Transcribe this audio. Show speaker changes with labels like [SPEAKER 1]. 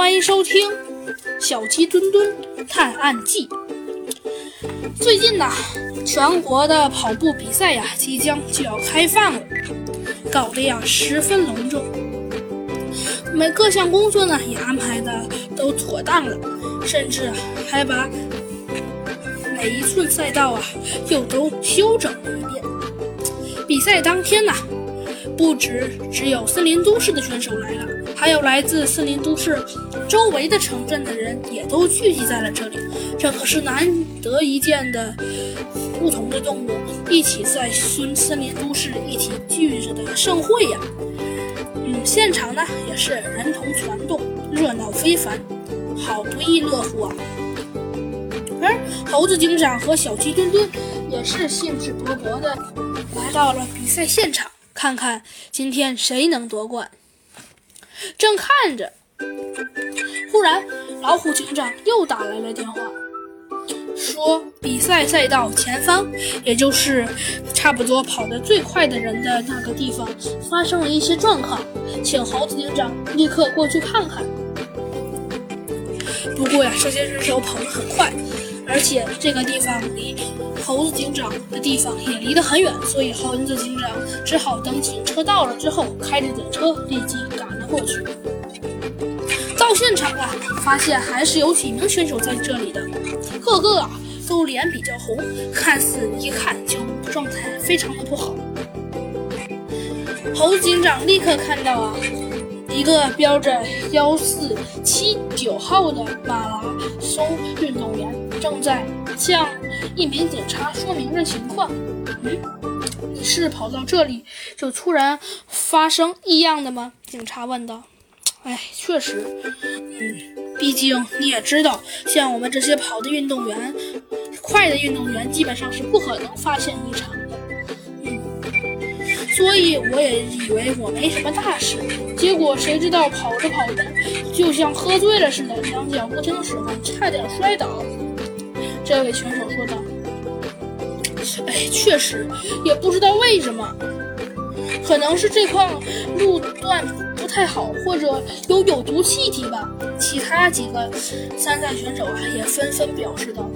[SPEAKER 1] 欢迎收听《小鸡墩墩探案记》。最近呢，全国的跑步比赛呀，即将就要开放了，搞得呀十分隆重。每各项工作呢也安排的都妥当了，甚至还把每一寸赛道啊又都修整了一遍。比赛当天呢。不止只有森林都市的选手来了，还有来自森林都市周围的城镇的人也都聚集在了这里。这可是难得一见的不同的动物一起在森森林都市一起聚着的盛会呀！嗯，现场呢也是人头攒动，热闹非凡，好不亦乐乎啊！而猴子警长和小鸡墩墩也是兴致勃勃地来到了比赛现场。看看今天谁能夺冠。正看着，忽然老虎警长又打来了电话，说比赛赛道前方，也就是差不多跑得最快的人的那个地方，发生了一些状况，请猴子警长立刻过去看看。不过呀，这些人手跑得很快。而且这个地方离猴子警长的地方也离得很远，所以猴子警长只好等警车到了之后，开着警车立即赶了过去。到现场啊，发现还是有几名选手在这里的，个个啊都脸比较红，看似一看就状态非常的不好。猴子警长立刻看到啊。一个标着幺四七九号的马拉松运动员正在向一名警察说明着情况。嗯，你是跑到这里就突然发生异样的吗？警察问道。哎，确实，嗯，毕竟你也知道，像我们这些跑的运动员，快的运动员基本上是不可能发现异常的。嗯。所以我也以为我没什么大事，结果谁知道跑着跑着，就像喝醉了似的，两脚不听使唤，差点摔倒。这位选手说道：“哎，确实，也不知道为什么，可能是这块路段不太好，或者有有毒气体吧。”其他几个参赛选手，也纷纷表示道。